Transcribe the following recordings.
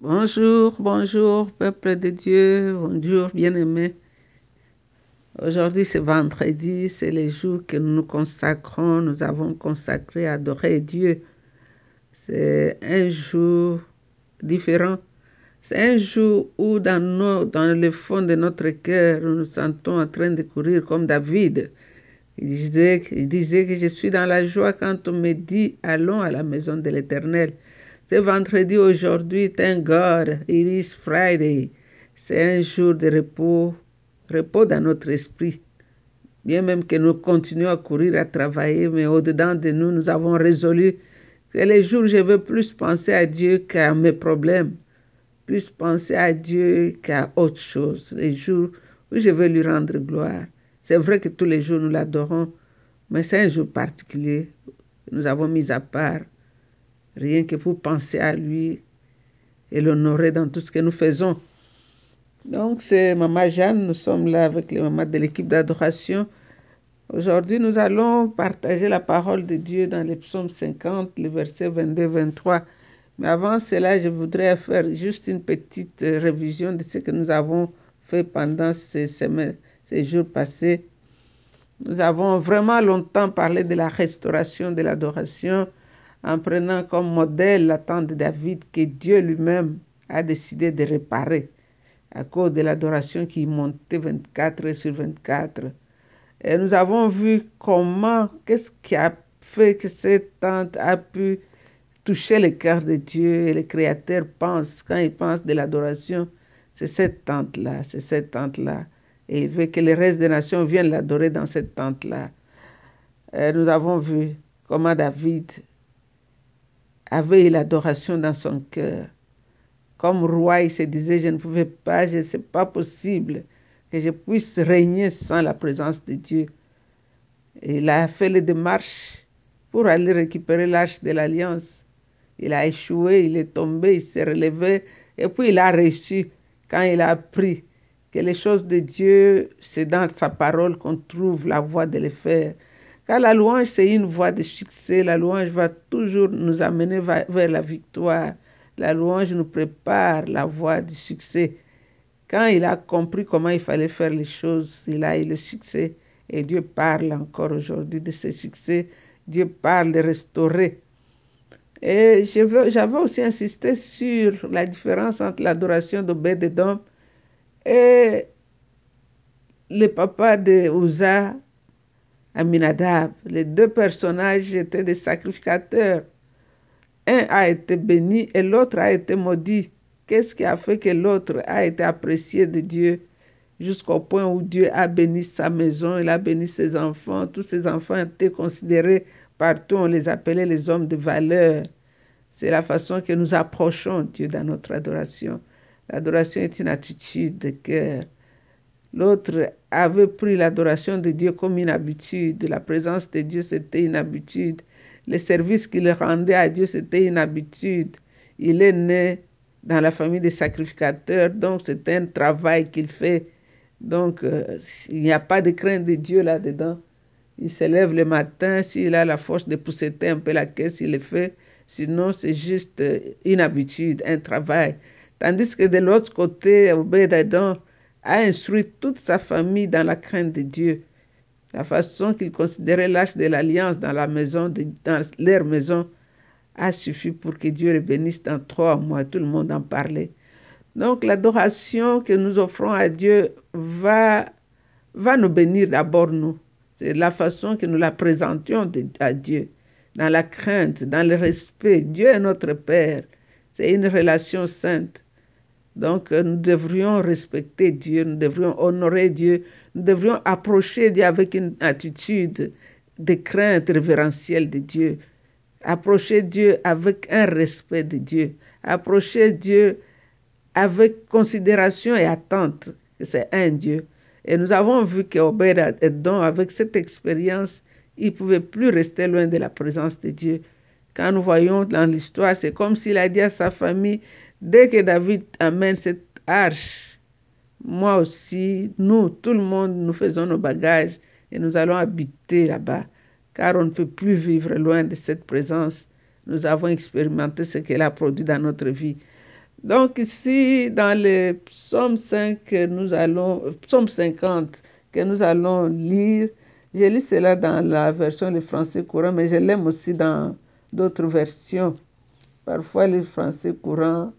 Bonjour, bonjour, peuple de Dieu, bonjour, bien-aimés. Aujourd'hui, c'est vendredi, c'est les jours que nous nous consacrons, nous avons consacré à adorer Dieu. C'est un jour différent. C'est un jour où dans, nos, dans le fond de notre cœur, nous nous sentons en train de courir comme David. Il disait que je suis dans la joie quand on me dit allons à la maison de l'Éternel. C'est vendredi aujourd'hui, thank God, it is Friday. C'est un jour de repos, repos dans notre esprit. Bien même que nous continuons à courir, à travailler, mais au-dedans de nous, nous avons résolu que les jours je veux plus penser à Dieu qu'à mes problèmes, plus penser à Dieu qu'à autre chose. Les jours où je veux lui rendre gloire. C'est vrai que tous les jours nous l'adorons, mais c'est un jour particulier. Nous avons mis à part rien que pour penser à lui et l'honorer dans tout ce que nous faisons. Donc, c'est Maman Jeanne, nous sommes là avec les mamans de l'équipe d'adoration. Aujourd'hui, nous allons partager la parole de Dieu dans les psaumes 50, les versets 22-23. Mais avant cela, je voudrais faire juste une petite révision de ce que nous avons fait pendant ces, semaines, ces jours passés. Nous avons vraiment longtemps parlé de la restauration de l'adoration, en prenant comme modèle l'attente de David que Dieu lui-même a décidé de réparer à cause de l'adoration qui montait 24 heures sur 24. Et nous avons vu comment, qu'est-ce qui a fait que cette tente a pu toucher le cœur de Dieu et le Créateur pense, quand il pense de l'adoration, c'est cette tente-là, c'est cette tente-là. Et il veut que le reste des nations viennent l'adorer dans cette tente-là. Nous avons vu comment David avait l'adoration dans son cœur. Comme roi, il se disait, je ne pouvais pas, je ne sais pas possible que je puisse régner sans la présence de Dieu. Il a fait les démarches pour aller récupérer l'arche de l'alliance. Il a échoué, il est tombé, il s'est relevé, et puis il a réussi quand il a appris que les choses de Dieu, c'est dans sa parole qu'on trouve la voie de les faire. Car la louange, c'est une voie de succès. La louange va toujours nous amener vers la victoire. La louange nous prépare la voie du succès. Quand il a compris comment il fallait faire les choses, il a eu le succès. Et Dieu parle encore aujourd'hui de ce succès. Dieu parle de restaurer. Et j'avais aussi insisté sur la différence entre l'adoration d'Obed-Edom et le papa de Uza Aminadab. Les deux personnages étaient des sacrificateurs. Un a été béni et l'autre a été maudit. Qu'est-ce qui a fait que l'autre a été apprécié de Dieu jusqu'au point où Dieu a béni sa maison, il a béni ses enfants. Tous ses enfants étaient considérés partout, on les appelait les hommes de valeur. C'est la façon que nous approchons Dieu dans notre adoration. L'adoration est une attitude de cœur. L'autre avait pris l'adoration de Dieu comme une habitude. La présence de Dieu, c'était une habitude. Le service qu'il rendait à Dieu, c'était une habitude. Il est né dans la famille des sacrificateurs, donc c'est un travail qu'il fait. Donc, euh, il n'y a pas de crainte de Dieu là-dedans. Il se lève le matin, s'il a la force de pousser un peu la caisse, il le fait. Sinon, c'est juste euh, une habitude, un travail. Tandis que de l'autre côté, Obed-Edom, a instruit toute sa famille dans la crainte de Dieu. La façon qu'il considérait l'âge de l'alliance dans leur maison, a suffi pour que Dieu le bénisse dans trois mois. Tout le monde en parlait. Donc l'adoration que nous offrons à Dieu va, va nous bénir d'abord nous. C'est la façon que nous la présentions à Dieu, dans la crainte, dans le respect. Dieu est notre Père. C'est une relation sainte. Donc, euh, nous devrions respecter Dieu, nous devrions honorer Dieu, nous devrions approcher Dieu avec une attitude de crainte révérentielle de Dieu. Approcher Dieu avec un respect de Dieu. Approcher Dieu avec considération et attente c'est un Dieu. Et nous avons vu qu'Obed Edom, avec cette expérience, il ne pouvait plus rester loin de la présence de Dieu. Quand nous voyons dans l'histoire, c'est comme s'il a dit à sa famille, Dès que David amène cette arche, moi aussi, nous, tout le monde, nous faisons nos bagages et nous allons habiter là-bas, car on ne peut plus vivre loin de cette présence. Nous avons expérimenté ce qu'elle a produit dans notre vie. Donc ici, dans le psaume 5 que nous allons, psaume 50 que nous allons lire, j'ai lu cela dans la version le français courant, mais je l'aime aussi dans d'autres versions. Parfois, le français courant,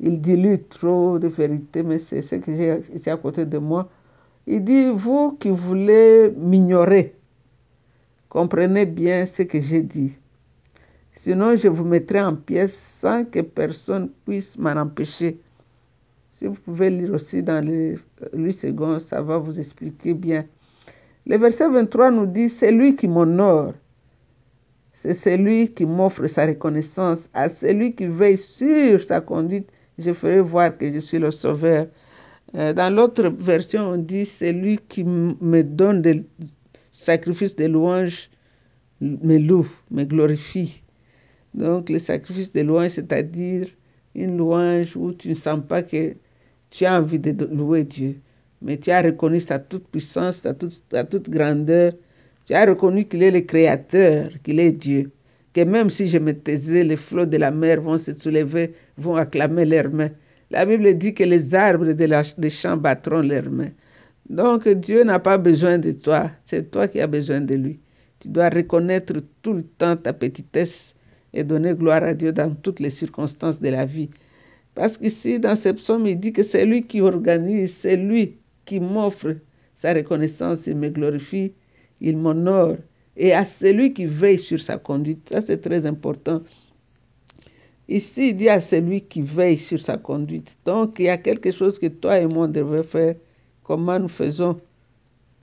il dilue trop de vérité, mais c'est ce que j'ai ici à côté de moi. Il dit, vous qui voulez m'ignorer, comprenez bien ce que j'ai dit. Sinon, je vous mettrai en pièces sans que personne puisse m'en empêcher. Si vous pouvez lire aussi dans les 8 secondes, ça va vous expliquer bien. Le verset 23 nous dit, c'est lui qui m'honore. C'est celui qui m'offre sa reconnaissance. À celui qui veille sur sa conduite, je ferai voir que je suis le sauveur. Euh, dans l'autre version, on dit, c'est lui qui me donne des sacrifices de louange, me loue, me glorifie. Donc le sacrifice de louange, c'est-à-dire une louange où tu ne sens pas que tu as envie de louer Dieu, mais tu as reconnu sa toute puissance, sa toute, grandeur. Tu as reconnu qu'il est le Créateur, qu'il est Dieu. Que même si je me taisais, les flots de la mer vont se soulever, vont acclamer leurs mains. La Bible dit que les arbres des champs battront leurs mains. Donc Dieu n'a pas besoin de toi, c'est toi qui as besoin de lui. Tu dois reconnaître tout le temps ta petitesse et donner gloire à Dieu dans toutes les circonstances de la vie. Parce qu'ici, dans ce psaume, il dit que c'est lui qui organise, c'est lui qui m'offre sa reconnaissance, il me glorifie, il m'honore. Et à celui qui veille sur sa conduite, ça c'est très important. Ici, il dit à celui qui veille sur sa conduite. Donc, il y a quelque chose que toi et moi devons faire. Comment nous faisons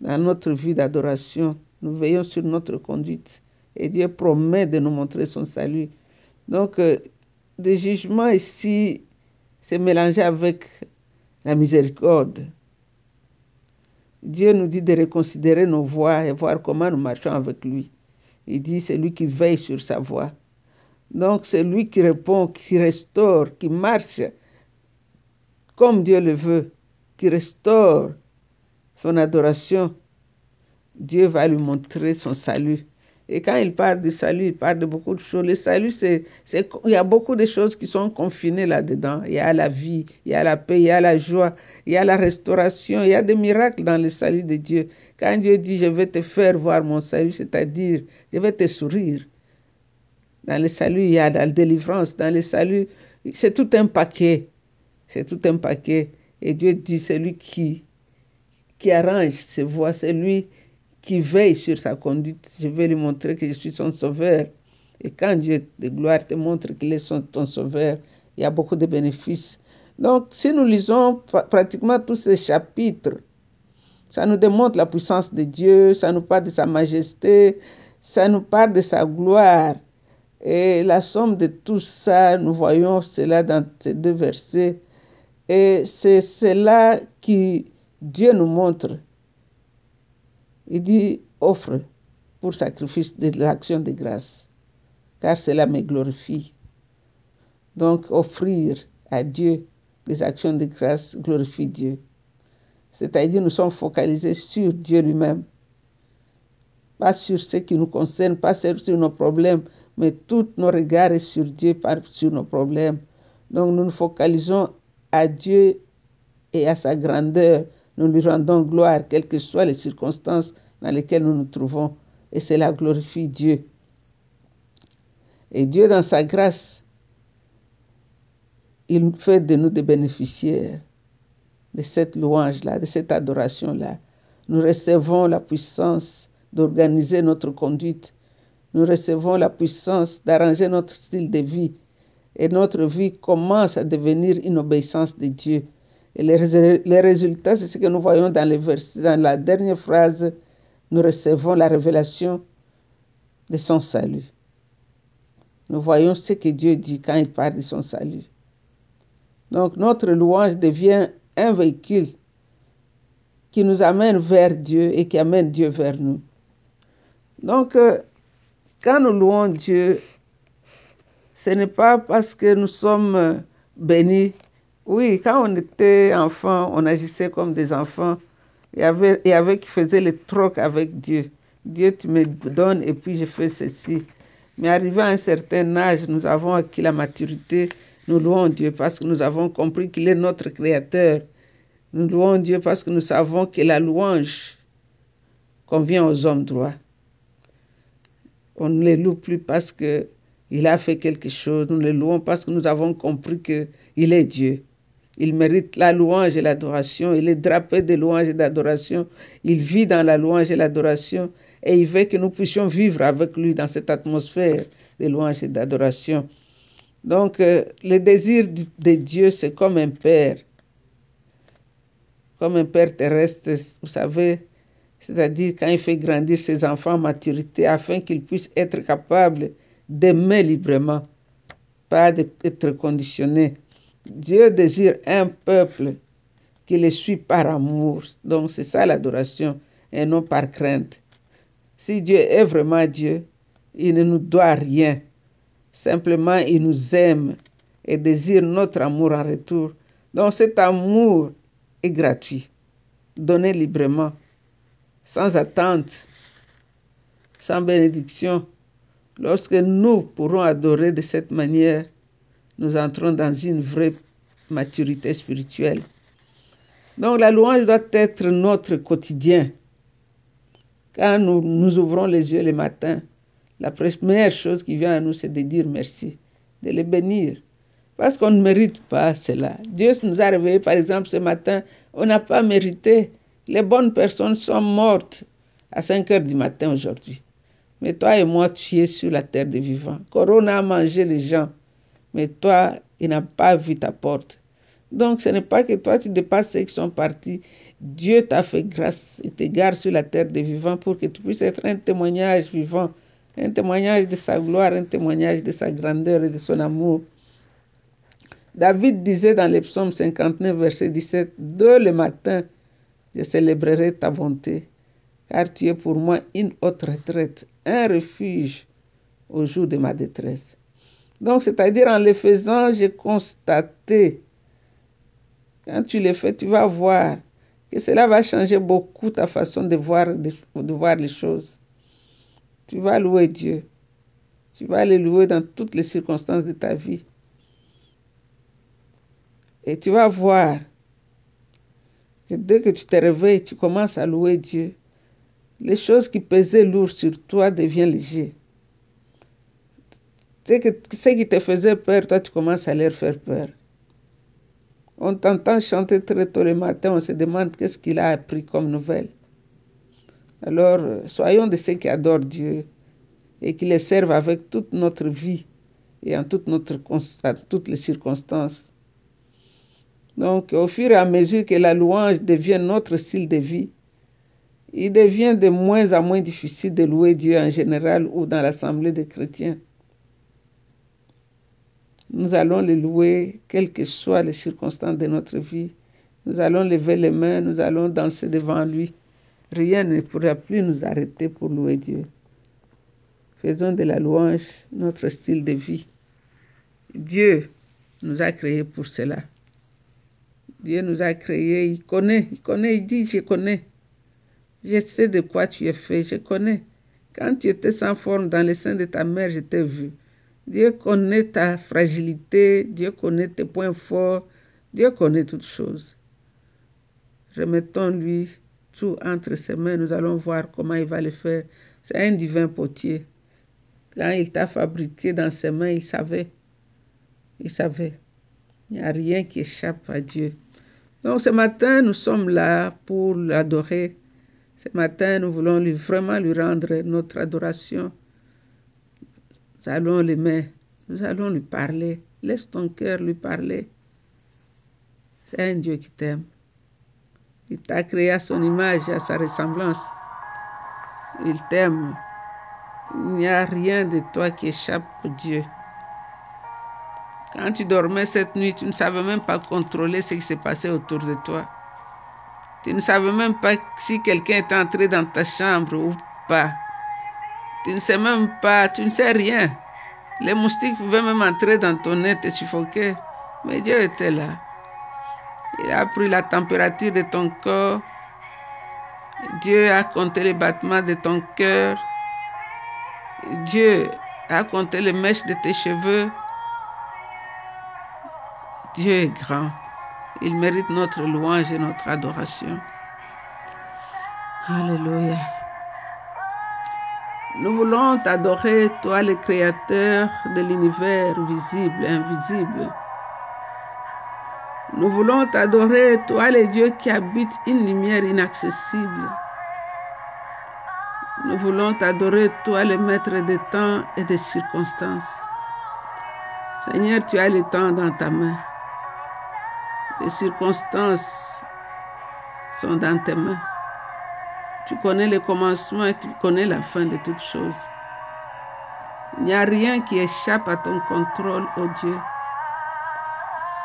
dans notre vie d'adoration? Nous veillons sur notre conduite. Et Dieu promet de nous montrer son salut. Donc, euh, des jugements ici, c'est mélangé avec la miséricorde. Dieu nous dit de reconsidérer nos voies et voir comment nous marchons avec lui. Il dit, c'est lui qui veille sur sa voie. Donc, c'est lui qui répond, qui restaure, qui marche comme Dieu le veut, qui restaure son adoration. Dieu va lui montrer son salut. Et quand il parle du salut, il parle de beaucoup de choses. Le salut, c'est, il y a beaucoup de choses qui sont confinées là-dedans. Il y a la vie, il y a la paix, il y a la joie, il y a la restauration, il y a des miracles dans le salut de Dieu. Quand Dieu dit, je vais te faire voir mon salut, c'est-à-dire, je vais te sourire. Dans le salut, il y a la délivrance. Dans le salut, c'est tout un paquet. C'est tout un paquet. Et Dieu dit, c'est lui qui, qui arrange ses voies, c'est lui qui veille sur sa conduite. Je vais lui montrer que je suis son sauveur. Et quand Dieu de gloire te montre qu'il est ton sauveur, il y a beaucoup de bénéfices. Donc, si nous lisons pratiquement tous ces chapitres, ça nous démontre la puissance de Dieu, ça nous parle de sa majesté, ça nous parle de sa gloire. Et la somme de tout ça, nous voyons cela dans ces deux versets. Et c'est cela qui Dieu nous montre il dit offre pour sacrifice de l'action de grâce, car cela me glorifie. Donc offrir à Dieu des actions de grâce glorifie Dieu. C'est-à-dire nous sommes focalisés sur Dieu lui-même, pas sur ce qui nous concerne, pas sur nos problèmes, mais tous nos regards sont sur Dieu, pas sur nos problèmes. Donc nous nous focalisons à Dieu et à sa grandeur, nous lui rendons gloire, quelles que soient les circonstances dans lesquelles nous nous trouvons. Et cela glorifie Dieu. Et Dieu, dans sa grâce, il fait de nous des bénéficiaires de cette louange-là, de cette adoration-là. Nous recevons la puissance d'organiser notre conduite. Nous recevons la puissance d'arranger notre style de vie. Et notre vie commence à devenir une obéissance de Dieu. Et les, résultats, c'est ce que nous voyons dans, les dans la dernière phrase. Nous recevons la révélation de son salut. Nous voyons ce que Dieu dit quand il parle de son salut. Donc notre louange devient un véhicule qui nous amène vers Dieu et qui amène Dieu vers nous. Donc, euh, quand nous louons Dieu, ce n'est pas parce que nous sommes euh, bénis oui, quand on était enfant, on agissait comme des enfants. Il y avait, il y avait qui faisaient le troc avec Dieu. Dieu, tu me donnes et puis je fais ceci. Mais arrivé à un certain âge, nous avons acquis la maturité Nous louons Dieu parce que nous avons compris qu'il est notre Créateur. Nous louons Dieu parce que nous savons que la louange convient aux hommes droits. On ne les loue plus parce qu'il a fait quelque chose. Nous les louons parce que nous avons compris qu'il est Dieu. Il mérite la louange et l'adoration. Il est drapé de louange et d'adoration. Il vit dans la louange et l'adoration. Et il veut que nous puissions vivre avec lui dans cette atmosphère de louange et d'adoration. Donc, euh, le désir de Dieu, c'est comme un père. Comme un père terrestre, vous savez, c'est-à-dire quand il fait grandir ses enfants en maturité afin qu'ils puissent être capables d'aimer librement, pas d'être conditionnés. Dieu désire un peuple qui le suit par amour. Donc c'est ça l'adoration et non par crainte. Si Dieu est vraiment Dieu, il ne nous doit rien. Simplement, il nous aime et désire notre amour en retour. Donc cet amour est gratuit, donné librement sans attente, sans bénédiction. Lorsque nous pourrons adorer de cette manière, nous entrons dans une vraie maturité spirituelle. Donc la louange doit être notre quotidien. Quand nous, nous ouvrons les yeux le matin, la première chose qui vient à nous, c'est de dire merci, de les bénir. Parce qu'on ne mérite pas cela. Dieu nous a réveillés, par exemple, ce matin, on n'a pas mérité. Les bonnes personnes sont mortes à 5 heures du matin aujourd'hui. Mais toi et moi, tu es sur la terre des vivants. Corona a mangé les gens, mais toi, il n'a pas vu ta porte. Donc, ce n'est pas que toi, tu dépasses ceux qui sont partis. Dieu t'a fait grâce et t'égare sur la terre des vivants pour que tu puisses être un témoignage vivant, un témoignage de sa gloire, un témoignage de sa grandeur et de son amour. David disait dans les psaumes 59, verset 17, Dès le matin, je célébrerai ta bonté, car tu es pour moi une autre retraite, un refuge au jour de ma détresse. Donc, c'est-à-dire en le faisant, j'ai constaté, quand tu le fais, tu vas voir que cela va changer beaucoup ta façon de voir, les choses. Tu vas louer Dieu. Tu vas le louer dans toutes les circonstances de ta vie. Et tu vas voir que dès que tu te réveilles, tu commences à louer Dieu, les choses qui pesaient lourd sur toi deviennent légères. Ce qui te faisait peur, toi, tu commences à leur faire peur. On t'entend chanter très tôt le matin, on se demande qu'est-ce qu'il a appris comme nouvelle. Alors, soyons de ceux qui adorent Dieu et qui le servent avec toute notre vie et en notre, toutes les circonstances. Donc, au fur et à mesure que la louange devient notre style de vie, il devient de moins en moins difficile de louer Dieu en général ou dans l'assemblée des chrétiens. Nous allons le louer, quelles que soient les circonstances de notre vie. Nous allons lever les mains, nous allons danser devant lui. Rien ne pourra plus nous arrêter pour louer Dieu. Faisons de la louange notre style de vie. Dieu nous a créés pour cela. Dieu nous a créés, il connaît, il connaît, il dit, je connais. Je sais de quoi tu es fait, je connais. Quand tu étais sans forme dans le sein de ta mère, je t'ai vu. Dieu connaît ta fragilité, Dieu connaît tes points forts, Dieu connaît toutes choses. Remettons-lui tout entre ses mains, nous allons voir comment il va le faire. C'est un divin potier. Quand il t'a fabriqué dans ses mains, il savait. Il savait. Il n'y a rien qui échappe à Dieu. Donc ce matin, nous sommes là pour l'adorer. Ce matin, nous voulons lui, vraiment lui rendre notre adoration. Nous allons l'aimer, nous allons lui parler. Laisse ton cœur lui parler. C'est un Dieu qui t'aime. Il t'a créé à son image à sa ressemblance. Il t'aime. Il n'y a rien de toi qui échappe à Dieu. Quand tu dormais cette nuit, tu ne savais même pas contrôler ce qui se passait autour de toi. Tu ne savais même pas si quelqu'un est entré dans ta chambre ou pas. Tu ne sais même pas, tu ne sais rien. Les moustiques pouvaient même entrer dans ton nez, te suffoquer. Mais Dieu était là. Il a pris la température de ton corps. Dieu a compté les battements de ton cœur. Dieu a compté les mèches de tes cheveux. Dieu est grand. Il mérite notre louange et notre adoration. Alléluia. Nous voulons t'adorer, toi le Créateur de l'univers visible et invisible. Nous voulons t'adorer, toi le Dieu qui habite une lumière inaccessible. Nous voulons t'adorer, toi le Maître des temps et des circonstances. Seigneur, tu as le temps dans ta main. Les circonstances sont dans tes mains. Tu connais le commencement et tu connais la fin de toutes choses. Il n'y a rien qui échappe à ton contrôle, ô Dieu.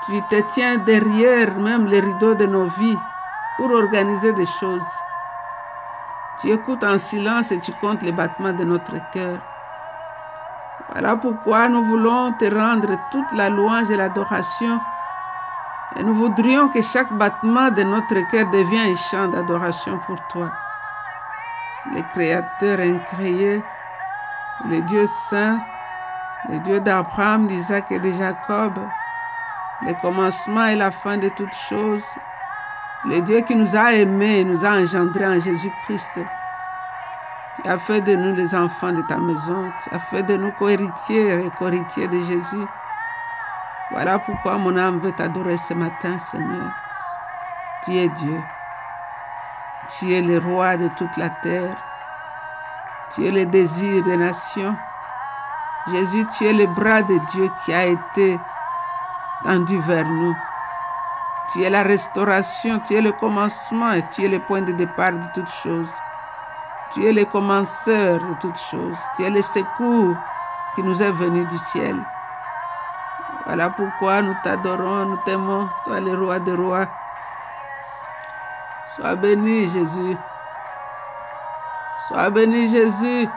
Tu te tiens derrière même les rideaux de nos vies pour organiser des choses. Tu écoutes en silence et tu comptes les battements de notre cœur. Voilà pourquoi nous voulons te rendre toute la louange et l'adoration. Et nous voudrions que chaque battement de notre cœur devienne un chant d'adoration pour toi. Le Créateur incréé, le Dieu saint, le Dieu d'Abraham, d'Isaac et de Jacob, le commencement et la fin de toutes choses, le Dieu qui nous a aimés nous a engendrés en Jésus-Christ. Tu as fait de nous les enfants de ta maison. Tu as fait de nous co-héritiers et co-héritiers de Jésus. Voilà pourquoi mon âme veut t'adorer ce matin, Seigneur. Tu es Dieu. Tu es le roi de toute la terre. Tu es le désir des nations. Jésus, tu es le bras de Dieu qui a été tendu vers nous. Tu es la restauration, tu es le commencement et tu es le point de départ de toutes choses. Tu es le commenceur de toutes choses. Tu es le secours qui nous est venu du ciel. Voilà pourquoi nous t'adorons, nous t'aimons, toi le roi des rois. Sois béni Jésus. Sois béni Jésus.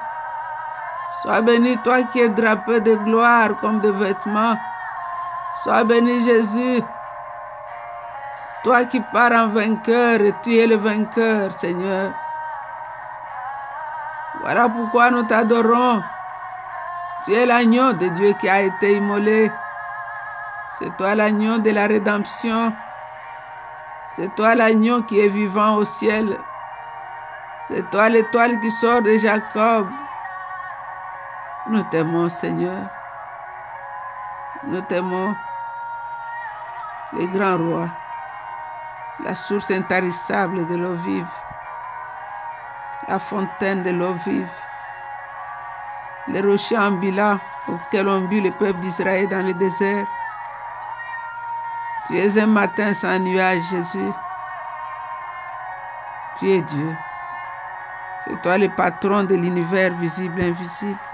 Sois béni toi qui es drapé de gloire comme de vêtements. Sois béni Jésus. Toi qui pars en vainqueur et tu es le vainqueur, Seigneur. Voilà pourquoi nous t'adorons. Tu es l'agneau de Dieu qui a été immolé. C'est toi l'agneau de la rédemption. C'est toi l'agneau qui est vivant au ciel. C'est toi l'étoile qui sort de Jacob. Nous t'aimons, Seigneur. Nous t'aimons, les grands rois, la source intarissable de l'eau vive, la fontaine de l'eau vive, les rochers ambulants auxquels ont bu le peuple d'Israël dans le désert. Tu es un matin sans nuage, Jésus. Tu es Dieu. C'est toi le patron de l'univers visible et invisible.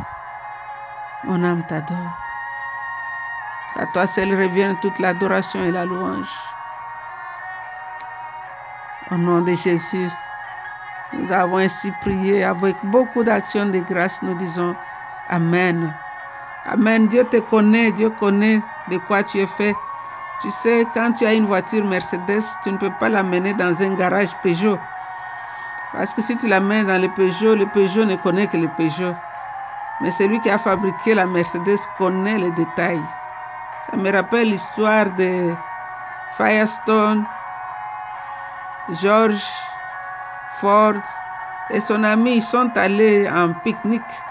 Mon âme t'adore. À toi seul revient toute l'adoration et la louange. Au nom de Jésus, nous avons ainsi prié avec beaucoup d'actions de grâce. Nous disons Amen. Amen. Dieu te connaît, Dieu connaît de quoi tu es fait. Tu sais, quand tu as une voiture Mercedes, tu ne peux pas la mener dans un garage Peugeot. Parce que si tu la mets dans le Peugeot, le Peugeot ne connaît que le Peugeot. Mais celui qui a fabriqué la Mercedes connaît les détails. Ça me rappelle l'histoire de Firestone, George Ford et son ami, ils sont allés en pique-nique.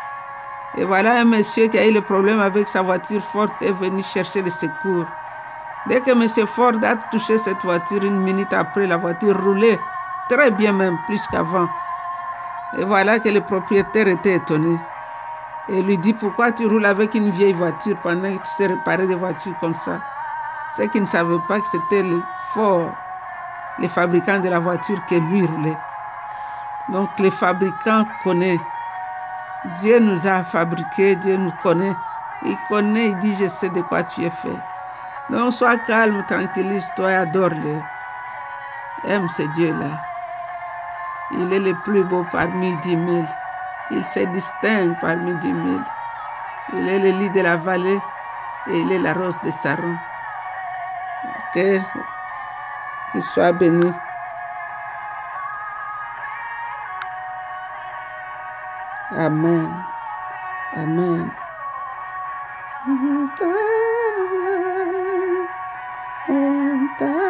Et voilà un monsieur qui a eu le problème avec sa voiture Ford est venu chercher le secours. Dès que M. Ford a touché cette voiture, une minute après, la voiture roulait très bien même, plus qu'avant. Et voilà que le propriétaire était étonné. Et lui dit, pourquoi tu roules avec une vieille voiture pendant que tu sais réparer des voitures comme ça? C'est qu'il ne savait pas que c'était le Ford, les fabricants de la voiture que lui roulait. Donc les fabricants connaissent. Dieu nous a fabriqués, Dieu nous connaît. Il connaît, il dit, je sais de quoi tu es fait. Donc sois calme, tranquillise-toi et adore-le. Aime ce Dieu-là. Il est le plus beau parmi dix mille. Il se distingue parmi dix mille. Il est le lit de la vallée et il est la rose de Saron. Que qu'il soit béni. Amen. Amen. the